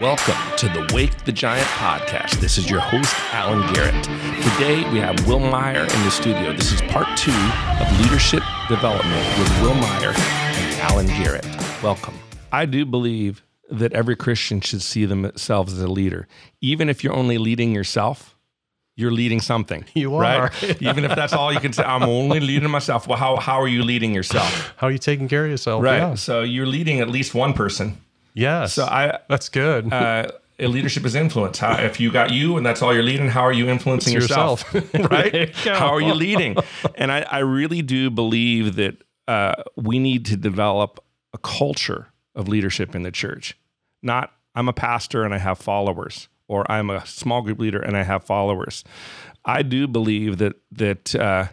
Welcome to the Wake the Giant podcast. This is your host, Alan Garrett. Today we have Will Meyer in the studio. This is part two of Leadership Development with Will Meyer and Alan Garrett. Welcome. I do believe that every Christian should see themselves as a leader. Even if you're only leading yourself, you're leading something. You right? are. Even if that's all you can say, I'm only leading myself. Well, how, how are you leading yourself? How are you taking care of yourself? Right. Yeah. So you're leading at least one person. Yes. So I, That's good. uh, leadership is influence. How, if you got you and that's all you're leading, how are you influencing It's yourself? yourself. right? You. How are you leading? And I, I really do believe that uh, we need to develop a culture of leadership in the church. Not I'm a pastor and I have followers, or I'm a small group leader and I have followers. I do believe that that uh,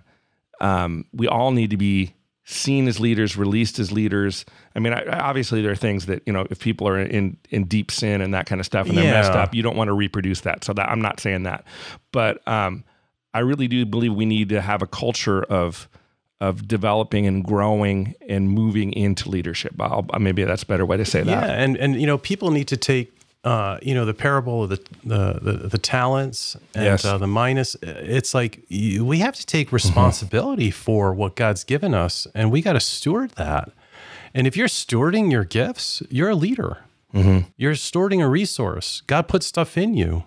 um, we all need to be seen as leaders, released as leaders. I mean, I, obviously there are things that you know if people are in in deep sin and that kind of stuff and they're messed up, you don't want to reproduce that. So that I'm not saying that, but um, I really do believe we need to have a culture of of developing and growing and moving into leadership. I'll, maybe that's a better way to say that. yeah, and and you know, people need to take uh, you know the parable of the the the, the talents and Yes. uh, the minas. It's like you, we have to take Mm-hmm. responsibility for what God's given us, and we got to steward that. And if you're stewarding your gifts, you're a leader. Mm-hmm. You're stewarding a resource. God put stuff in you,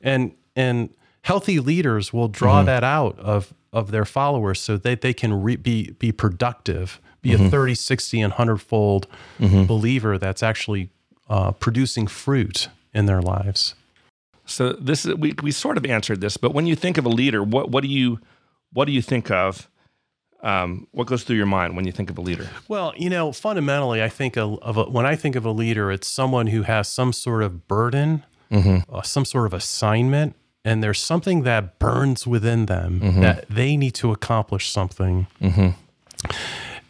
and and healthy leaders will draw Mm-hmm. that out of of their followers so that they can re- be be productive, be Mm-hmm. a 30, 60, and 100 fold believer that's actually uh, producing fruit in their lives. So this is we we sort of answered this, but when you think of a leader, what what do you what do you think of? Um, what goes through your mind when you think of a leader? Well, you know, fundamentally, I think of, of a, when I think of a leader, it's someone who has some sort of burden, uh, some sort of assignment, and there's something that burns within them that they need to accomplish something.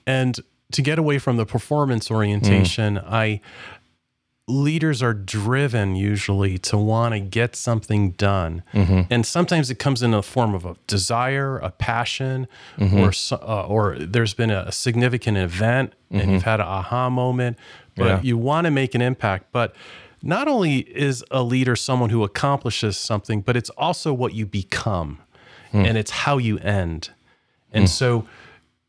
And to get away from the performance orientation, I leaders are driven usually to want to get something done. Mm-hmm. And sometimes it comes in the form of a desire a passion mm-hmm. or uh, or there's been a significant event and you've mm-hmm. had an aha moment but Yeah. you want to make an impact. But not only is a leader someone who accomplishes something but it's also what you become. Mm. And it's how you end. And mm. so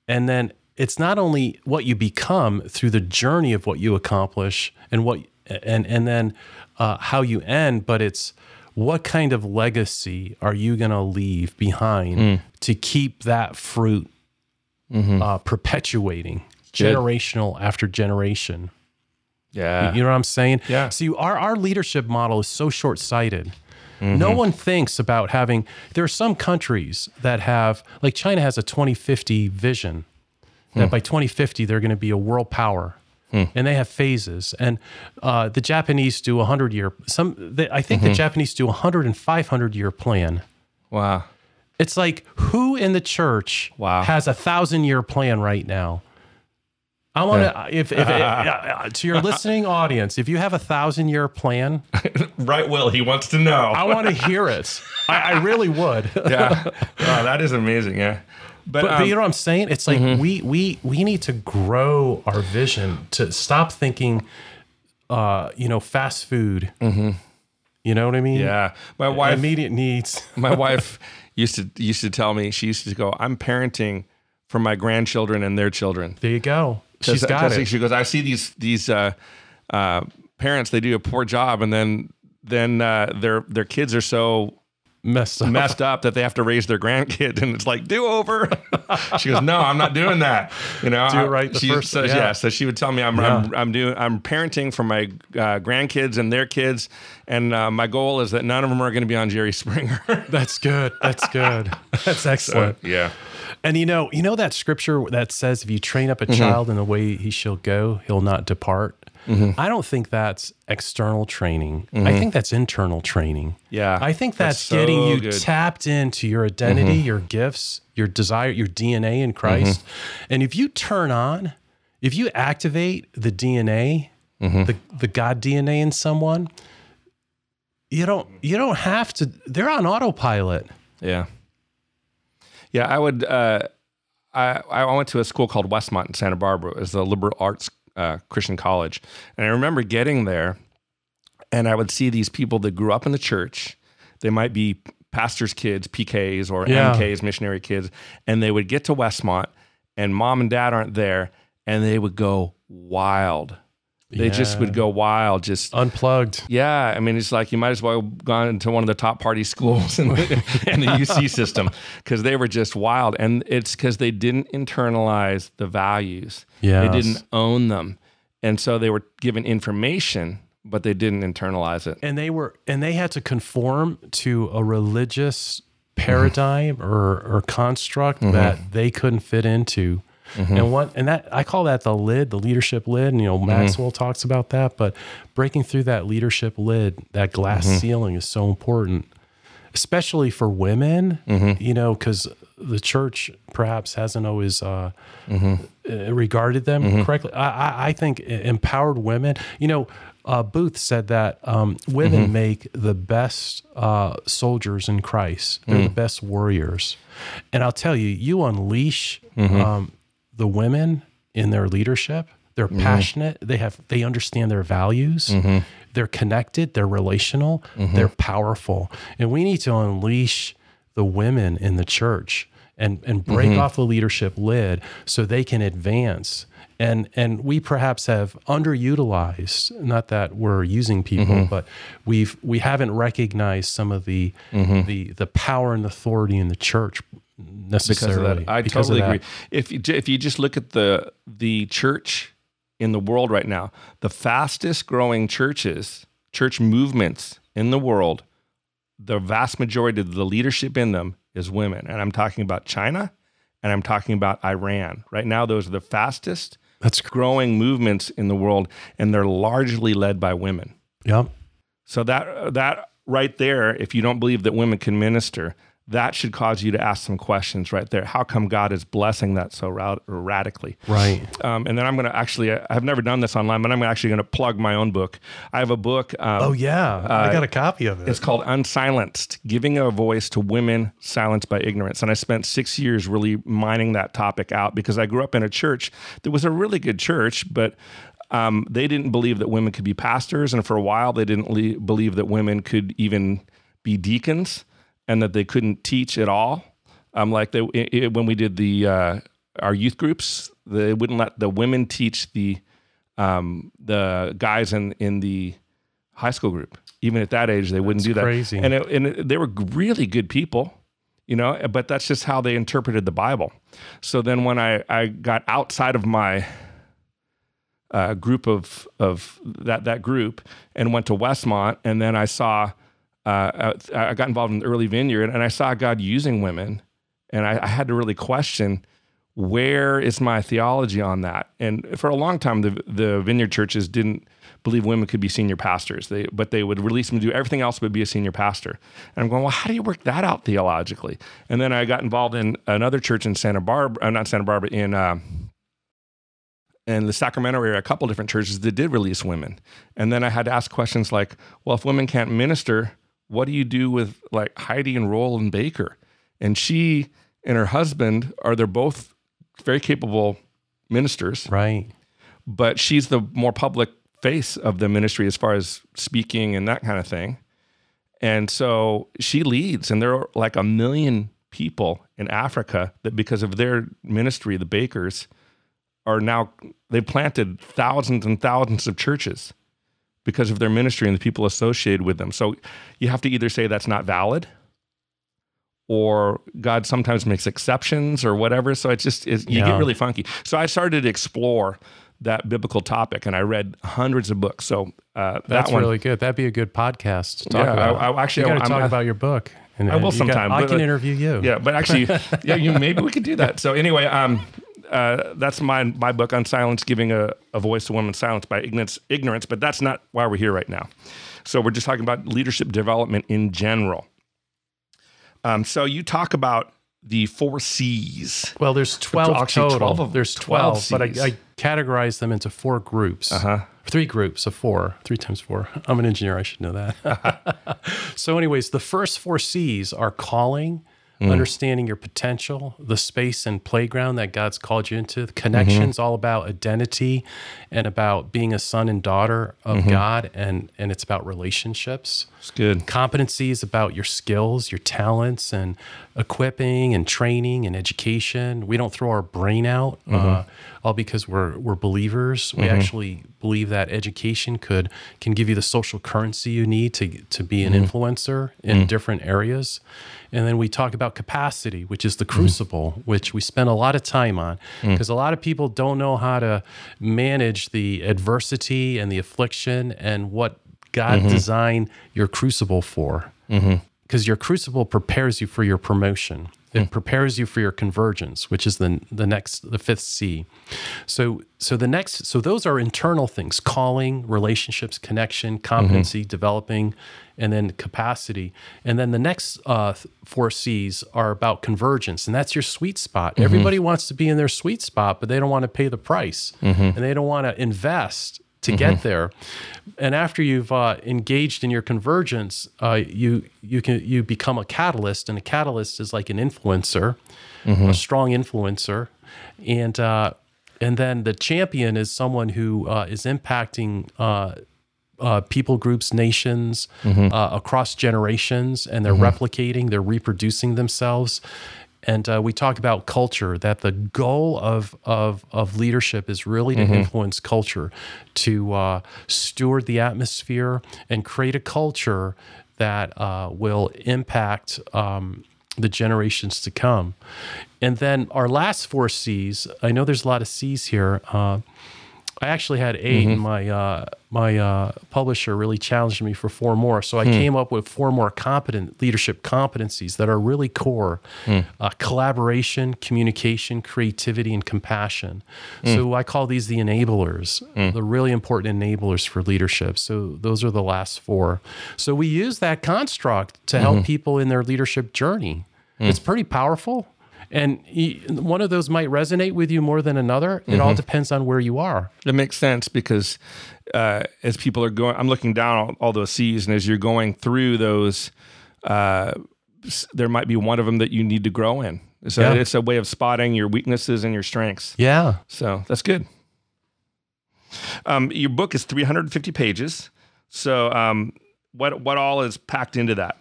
and then it's not only what you become through the journey of what you accomplish and what and and then uh, how you end, but it's what kind of legacy are you going to leave behind to keep that fruit uh, perpetuating generational after generation. Yeah, You know what I'm saying? Yeah. See, our, our leadership model is so short sighted. No one thinks about having, there are some countries that have, like China has a 2050 vision that by 2050 they're going to be a world power. And they have phases, and uh, the Japanese do a hundred year. Some, they, I think the Japanese do a hundred and five hundred year plan. wow. It's like who in the church Wow. has a thousand year plan right now? I want to, if, if uh, to your listening audience, if you have a thousand year plan, Right, Will. He wants to know. I want to hear it. I, I really would. yeah, wow, that is amazing. Yeah, but, But, but um, you know what I'm saying? It's like we we we need to grow our vision to stop thinking, uh, you know, fast food. You know what I mean? yeah, my wife, Immediate needs. my wife used to used to tell me she used to go, "I'm parenting for my grandchildren and their children." There you go. She's Because- got it. She goes, I see these these uh, uh, parents. They do a poor job, and then then uh, their their kids are so Messed up. messed up that they have to raise their grandkid, and it's like do over. she goes, No, I'm not doing that. You know, Do it right the she, first- so, yeah. yeah. So she would tell me I'm I'm, I'm doing I'm parenting for my uh, grandkids and their kids, and uh, my goal is that none of them are going to be on Jerry Springer. That's good. That's good. That's excellent. yeah. And you know, you know that scripture that says, "If you train up a mm-hmm. child in the way he shall go, he'll not depart." Mm-hmm. I don't think that's external training. I mm-hmm. think that's internal training. Yeah. I think that's, That's getting you good. tapped into your identity, your gifts, your desire, your DNA in Christ. And if you turn on, if you activate the DNA, the the God DNA in someone, you don't you don't have to. They're on autopilot. Yeah. Yeah, I would. Uh, I I went to a school called Westmont in Santa Barbara. It was a liberal arts uh, Christian college, and I remember getting there, and I would see these people that grew up in the church. They might be pastors' kids, PKs, or Yeah. MKs, missionary kids, and they would get to Westmont, and mom and dad aren't there, and they would go wild. They just would go wild, just Unplugged. yeah, I mean, it's like you might as well have gone into one of the top party schools in the, in the UC system because they were just wild. And it's because they didn't internalize the values, Yes. they didn't own them. And so they were given information, but they didn't internalize it. and they were and they had to conform to a religious paradigm or or construct mm-hmm. that they couldn't fit into and what and that i call that the lid the leadership lid and you know maxwell talks about that but breaking through that leadership lid that glass ceiling is so important especially for women you know because the church perhaps hasn't always uh, uh, regarded them correctly. I, I, I think empowered women, you know, uh, Booth said that um, women make the best uh, soldiers in Christ. They're the best warriors. And I'll tell you, you unleash um, the women in their leadership. They're mm-hmm. passionate. They have they understand their values. Mm-hmm. They're connected. They're relational. Mm-hmm. They're powerful. And we need to unleash the women in the church and and break off the leadership lid so they can advance and and we perhaps have underutilized not that we're using people mm-hmm. but we've we haven't recognized some of the mm-hmm. the the power and authority in the church because necessarily of that. I because totally that. agree. If you if you just look at the the church in the world right now, the fastest growing churches, church movements in the world, the vast majority of the leadership in them is women, and I'm talking about China, and I'm talking about Iran. Right now, those are the fastest that's growing movements in the world, and they're largely led by women. yep So that that right there, if you don't believe that women can minister, that should cause you to ask some questions right there. How come God is blessing that so ra- radically? right Um, and then I'm going to actually, I've never done this online, but I'm actually going to plug my own book. I have a book. Um, oh yeah i got a copy of it it's called Unsilenced Giving a Voice to Women Silenced by Ignorance. And I spent six years really mining that topic out because I grew up in a church that was a really good church, but um, they didn't believe that women could be pastors. And for a while, they didn't le- believe that women could even be deacons and that they couldn't teach at all. Um, like they, i i- when we did the uh, our youth groups, they wouldn't let the women teach the um, the guys in in the high school group. Even at that age, they wouldn't do that. crazy. And it, and it, they were really good people, you know. But that's just how they interpreted the Bible. So then, when I I got outside of my uh, group of of that that group and went to Westmont, and then I saw uh, I got involved in the early vineyard, and I saw God using women, and I, I had to really question where is my theology on that. And for a long time, the the vineyard churches didn't believe women could be senior pastors. They but they would release them to do everything else but be a senior pastor. And I'm going, well, how do you work that out theologically? And then I got involved in another church in Santa Barbara, uh, not Santa Barbara, in uh, in the Sacramento area, a couple different churches that did release women. And then I had to ask questions like, well, if women can't minister, what do you do with like Heidi and Rolland Baker? And she and her husband are they're both very capable ministers, right but she's the more public face of the ministry as far as speaking and that kind of thing. And so she leads, and there are like a million people in Africa that, because of their ministry, the Bakers are now, they've planted thousands and thousands of churches because of their ministry and the people associated with them. So you have to either say that's not valid or God sometimes makes exceptions or whatever. So it just is, you Yeah. get really funky. So I started to explore that biblical topic and I read hundreds of books. So uh, that that's one, really good that'd be a good podcast to talk Yeah, about I- I- actually, got to I'm- talk about your book and I will you got- i can interview you yeah, but actually, yeah, you maybe we could do that. So anyway, um, uh, that's my my book Unsilenced, giving a, a voice to women's silence by ignorance. Ignorance, but that's not why we're here right now. So we're just talking about leadership development in general. Um, so you talk about the four C's. Well, there's 12 total. 12 of- there's 12 12, but I, I categorize them into four groups. Uh-huh. Three groups of four. Three times four. I'm an engineer. I should know that. so, anyways, the first four C's are calling, Mm. understanding your potential, the space and playground that God's called you into, connections, mm-hmm. all about identity and about being a son and daughter of mm-hmm. God, and and it's about relationships. It's good. Competency is about your skills, your talents, and equipping and training and education. We don't throw our brain out uh, mm-hmm. all because we're we're believers. We mm-hmm. actually believe that education could can give you the social currency you need to to be an mm-hmm. influencer in mm. different areas. And then we talk about capacity, which is the crucible, which we spend a lot of time on mm. because a lot of people don't know how to manage the adversity and the affliction and what God mm-hmm. designed your crucible for. Mm-hmm. Because your crucible prepares you for your promotion. It hmm. prepares you for your convergence, which is the the next the fifth C. So so the next so those are internal things: calling, relationships, connection, mm-hmm. competency, developing, and then capacity. And then the next uh, four C's are about convergence, and that's your sweet spot. Everybody wants to be in their sweet spot, but they don't want to pay the price, and they don't want to invest to get there. And after you've uh, engaged in your convergence, uh, you you can you become a catalyst, and a catalyst is like an influencer, a strong influencer, and uh, and then the champion is someone who uh, is impacting. Uh, uh, people groups, nations, uh, across generations, and they're replicating, they're reproducing themselves. And uh, we talk about culture, that the goal of, of, of leadership is really to influence culture, to uh, steward the atmosphere and create a culture that uh, will impact um, the generations to come. And then our last four C's, I know there's a lot of C's here. I actually had 8 mm-hmm. and my uh, my uh, publisher really challenged me for four more. So I hmm. came up with four more competent leadership competencies that are really core: hmm. uh, collaboration, communication, creativity, and compassion. Hmm. So I call these the enablers, the really important enablers for leadership. So those are the last four. So we use that construct to help mm-hmm. people in their leadership journey. It's pretty powerful. And one of those might resonate with you more than another. It all depends on where you are. It makes sense because uh, as people are going, I'm looking down all, all those C's, and as you're going through those, uh, there might be one of them that you need to grow in. So Yeah. it's a way of spotting your weaknesses and your strengths. Yeah. So that's good. Um, your book is 350 pages. So um, what what all is packed into that?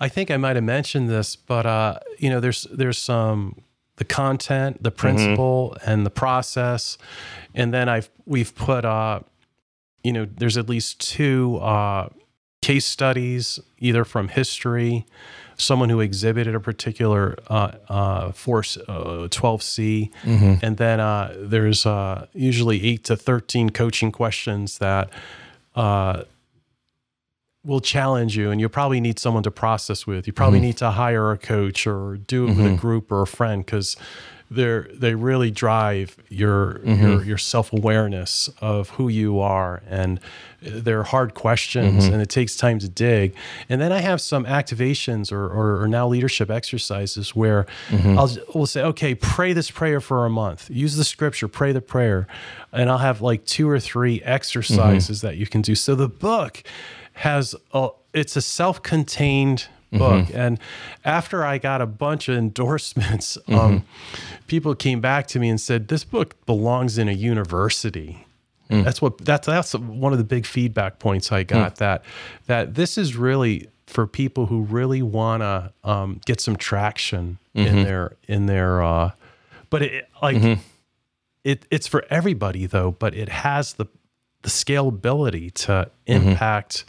I think I might have mentioned this, but uh, you know, there's there's some the content, the principle, and the process, and then I've we've put uh, you know, there's at least two uh, case studies, either from history, someone who exhibited a particular uh, uh, force uh, 12C, and then uh, there's uh, usually eight to 13 coaching questions that uh, will challenge you and you'll probably need someone to process with. You probably mm-hmm. need to hire a coach or do it with a mm-hmm. group or a friend because they're they really drive your mm-hmm. your, your self-awareness of who you are and they're hard questions and it takes time to dig. And then i have some activations or, or, or now leadership exercises where i'll we'll say okay pray this prayer for a month. Use the scripture pray the prayer. And i'll have like two or three exercises that you can do. So the book has a it's a self-contained mm-hmm. book. And after i got a bunch of endorsements um, mm-hmm. people came back to me and said this book belongs in a university. Mm. That's what that's that's one of the big feedback points i got mm. that that this is really for people who really want to um, get some traction in mm-hmm. their in their uh, but it like it it's for everybody though but it has the the scalability to impact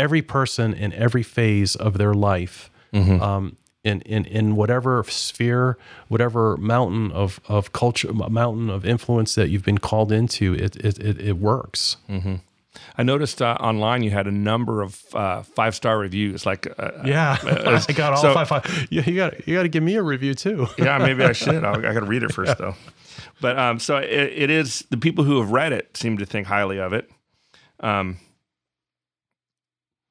every person in every phase of their life um, in, in in whatever sphere whatever mountain of of culture mountain of influence that you've been called into it it, it, it works I noticed uh, online you had a number of uh, five star reviews. Like, uh, yeah i got all so- five, five yeah you got you got to give me a review too yeah, maybe I should. I'll, I got to read it first, though. But um, so it, it is. The people who have read it seem to think highly of it. Um,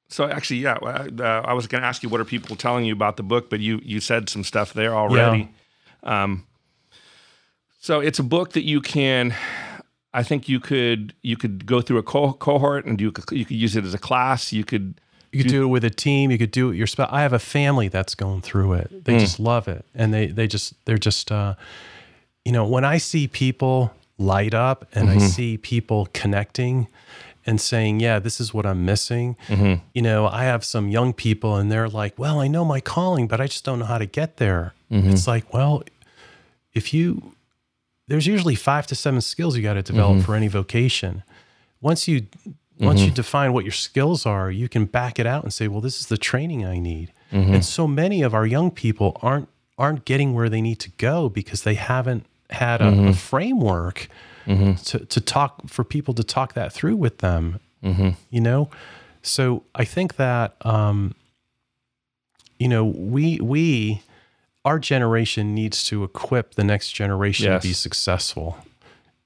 so actually, yeah, uh, I was going to ask you what are people telling you about the book, but you you said some stuff there already. Um, so it's a book that you can. I think you could you could go through a co- cohort and you could, you could use it as a class. You could You could do, it with a team. You could do it your spouse. I have a family that's going through it. They mm. just love it, and they they just they're just uh, you know when I see people light up and mm-hmm. I see people connecting and saying, "Yeah, this is what I'm missing." Mm-hmm. You know, I have some young people and they're like, "Well, I know my calling, but I just don't know how to get there." Mm-hmm. It's like, well, if you there's usually 5 to 7 skills you got to develop mm-hmm. for any vocation. Once you once you mm-hmm. define what your skills are, you can back it out and say, "Well, this is the training I need." Mm-hmm. And so many of our young people aren't aren't getting where they need to go because they haven't had a, a mm-hmm. framework mm-hmm. to to talk for people to talk that through with them. Mm-hmm. You know, so I think that um, you know we we our generation needs to equip the next generation yes. to be successful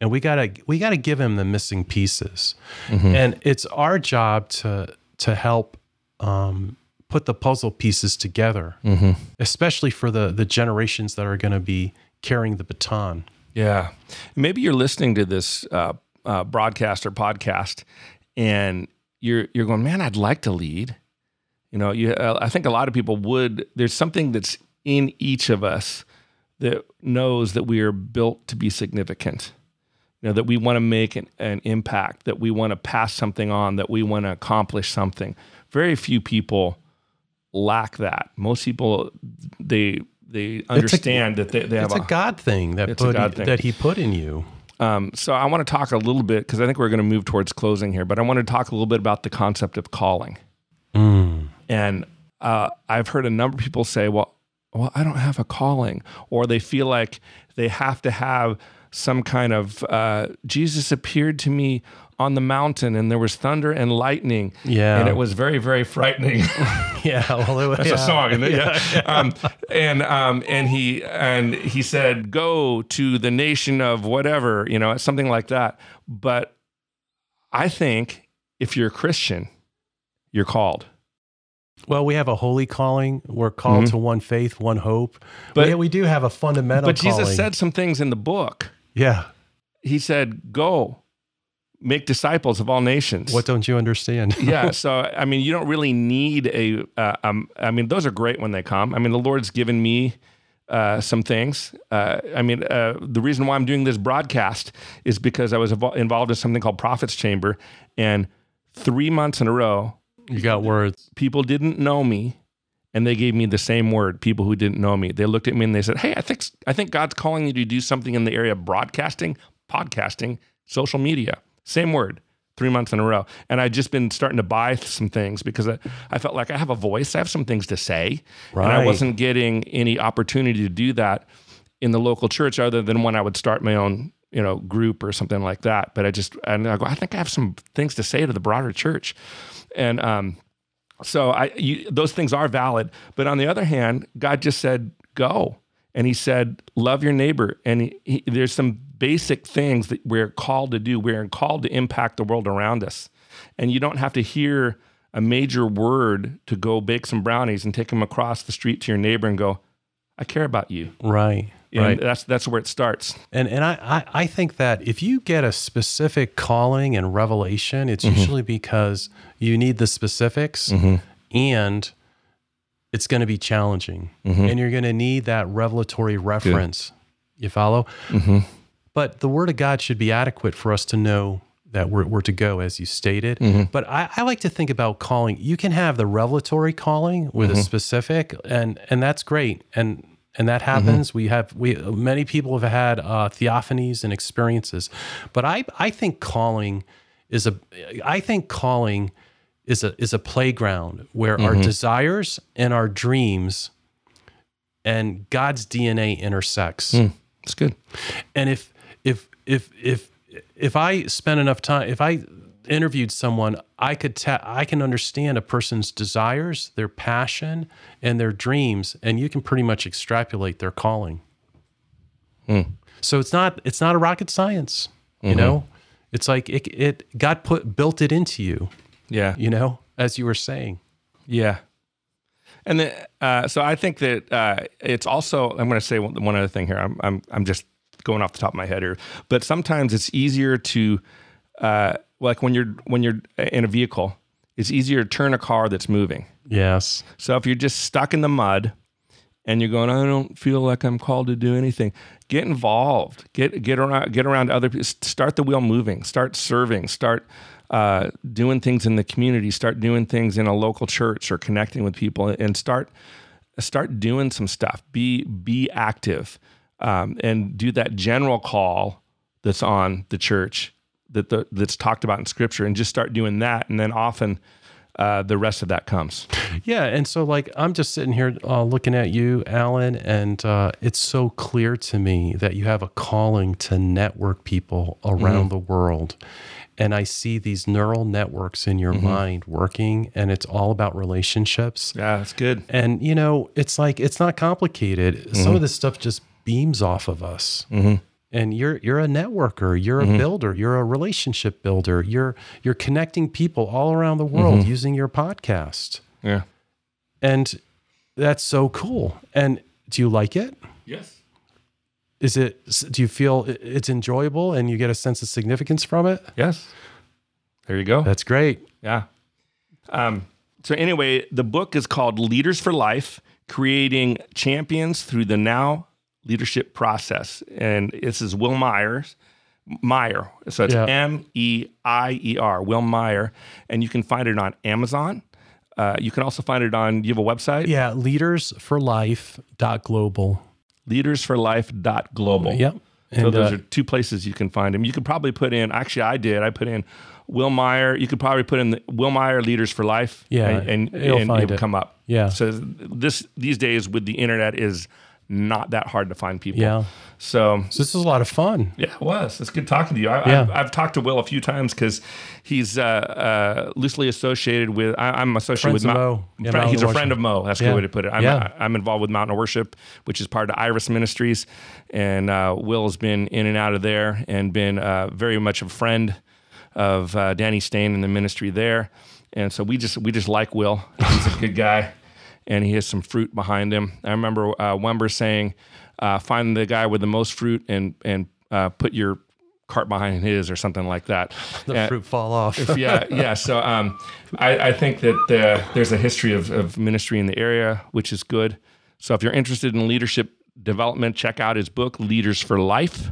and we gotta we gotta give him the missing pieces, mm-hmm. and it's our job to to help um, put the puzzle pieces together, mm-hmm. especially for the the generations that are going to be carrying the baton. Yeah, maybe you're listening to this uh, uh, broadcast or podcast, and you're you're going, man, I'd like to lead. You know, you, uh, I think a lot of people would. There's something that's in each of us that knows that we are built to be significant you know, that we want to make an, an impact, that we want to pass something on, that we want to accomplish something. Very few people lack that. Most people they they understand a, that they, they have it's a, a, God thing that put thing. that He put in you. Um, so I want to talk a little bit because I think we're going to move towards closing here, but I want to talk a little bit about the concept of calling. Mm. And uh, I've heard a number of people say, "Well, well, I don't have a calling," or they feel like they have to have some kind of uh, Jesus appeared to me on the mountain and there was thunder and lightning. Yeah. And it was very, very frightening. yeah. Well, it was, That's yeah. a song. Isn't it? Yeah. yeah. Um, and, um, and he, and he said, go to the nation of whatever, you know, something like that. But I think if you're a Christian, you're called. Well, we have a holy calling. We're called mm-hmm. to one faith, one hope. But we, we do have a fundamental. But calling. Jesus said some things in the book yeah. He said, Go make disciples of all nations. What don't you understand? yeah. So, I mean, you don't really need a. Uh, um, I mean, those are great when they come. I mean, the Lord's given me uh, some things. Uh, I mean, uh, the reason why I'm doing this broadcast is because I was involved in something called Prophets Chamber, and three months in a row, you got words. People didn't know me, and they gave me the same word people who didn't know me. They looked at me and they said hey i think i think god's calling you to do something in the area of broadcasting podcasting social media. Same word three months in a row. And i'd just been starting to buy some things because i, I felt like i have a voice i have some things to say. Right. and i wasn't getting any opportunity to do that in the local church other than when i would start my own you know group or something like that. But i just and i go i think i have some things to say to the broader church. And um so I, you, those things are valid. But on the other hand, God just said, go. And he said, love your neighbor. And he, he, there's some basic things that we're called to do. We're called to impact the world around us. And you don't have to hear a major word to go bake some brownies and take them across the street to your neighbor and go, I care about you. Right. And right. that's that's where it starts. And and I, I, I think that if you get a specific calling and revelation, it's mm-hmm. usually because you need the specifics mm-hmm. and it's going to be challenging. Mm-hmm. And you're going to need that revelatory reference. Good. You follow? Mm-hmm. But the word of God should be adequate for us to know that we're, we're to go, as you stated. Mm-hmm. But I, I, like to think about calling. You can have the revelatory calling with mm-hmm. a specific, and and that's great. And and that happens. Mm-hmm. We have we many people have had uh, theophanies and experiences, but I I think calling is a I think calling is a is a playground where mm-hmm. our desires and our dreams and God's DNA intersects. Mm, that's good. And if if if if if I spend enough time, if I interviewed someone, I could ta- I can understand a person's desires, their passion, and their dreams, and you can pretty much extrapolate their calling. Hmm. So it's not it's not a rocket science, you mm-hmm. know. It's like it it God put built it into you. Yeah, you know, as you were saying. Yeah, and then uh, so I think that uh, it's also I'm going to say one, one other thing here. I'm I'm I'm just going off the top of my head here, but sometimes it's easier to uh, like when you're when you're in a vehicle It's easier to turn a car that's moving. Yes. So if you're just stuck in the mud and you're going, I don't feel like I'm called to do anything, get involved. Get get around get around other people. Start the wheel moving. Start serving. Start uh, doing things in the community. Start doing things in a local church or connecting with people, and start start doing some stuff. Be be active, um, and do that general call that's on the church that the, that's talked about in Scripture, and just start doing that, and then often. Uh, the rest of that comes. Yeah, and so like I'm just sitting here uh, looking at you, Alan, and uh, it's so clear to me that you have a calling to network people around the world, and I see these neural networks in your mind working, and it's all about relationships. Yeah, that's good. And you know, it's like it's not complicated. Some of this stuff just beams off of us. And you're you're a networker, you're a builder, you're a relationship builder. You're you're connecting people all around the world using your podcast. Yeah. And that's so cool. And do you like it? Yes. Is it do you feel it's enjoyable and you get a sense of significance from it? Yes. There you go. That's great. Yeah. Um, so anyway, the book is called Leaders for Life: Creating Champions Through the Now Leadership Process, and this is Will Myers. Meyer. So it's. M E I E R, Will Meyer. And you can find it on Amazon. Uh, you can also find it on, you have a website? Yeah, leadersforlife.global. Leadersforlife.global. Yep. So And, those uh, are two places you can find him. You could probably put in. Actually, I did. I put in Will Meyer. You could probably put in the Will Meyer Leaders for Life. Yeah, and, and, and it'll it. come up. Yeah. So this these days with the internet is not that hard to find people. Yeah. So So this is a lot of fun. yeah, it was. It's good talking to you. I, Yeah. I've, I've talked to Will a few times because he's uh, uh, loosely associated with. I, I'm associated Friends with Mount- Mo. Yeah, friend- he's a friend of Mo. That's a Yeah. good way to put it. I'm, Yeah. I'm involved with Mountain of Worship, which is part of Iris Ministries, and uh, Will has been in and out of there and been uh, very much a friend of uh, Danny Stain and the ministry there. And so we just we just like Will. He's a good guy, and he has some fruit behind him. I remember uh, Wimber saying, uh, "Find the guy with the most fruit and and uh, put your cart behind his or something like that." The Uh, fruit fall off. yeah, yeah. So um, I, I think that uh, there's a history of, of ministry in the area, which is good. So if you're interested in leadership development, check out his book, Leaders for Life.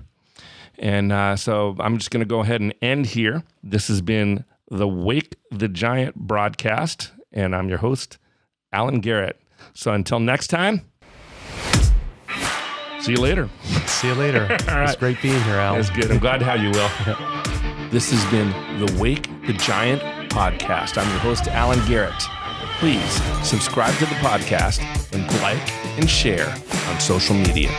And uh, so I'm just going to go ahead and end here. This has been the Wake the Giant broadcast, and I'm your host, Alan Garrett. So until next time, see you later. See you later. It's great being here, Al. That's good. I'm glad to have you, Will. This has been the Wake the Giant podcast. I'm your host, Alan Garrett. Please subscribe to the podcast and like and share on social media.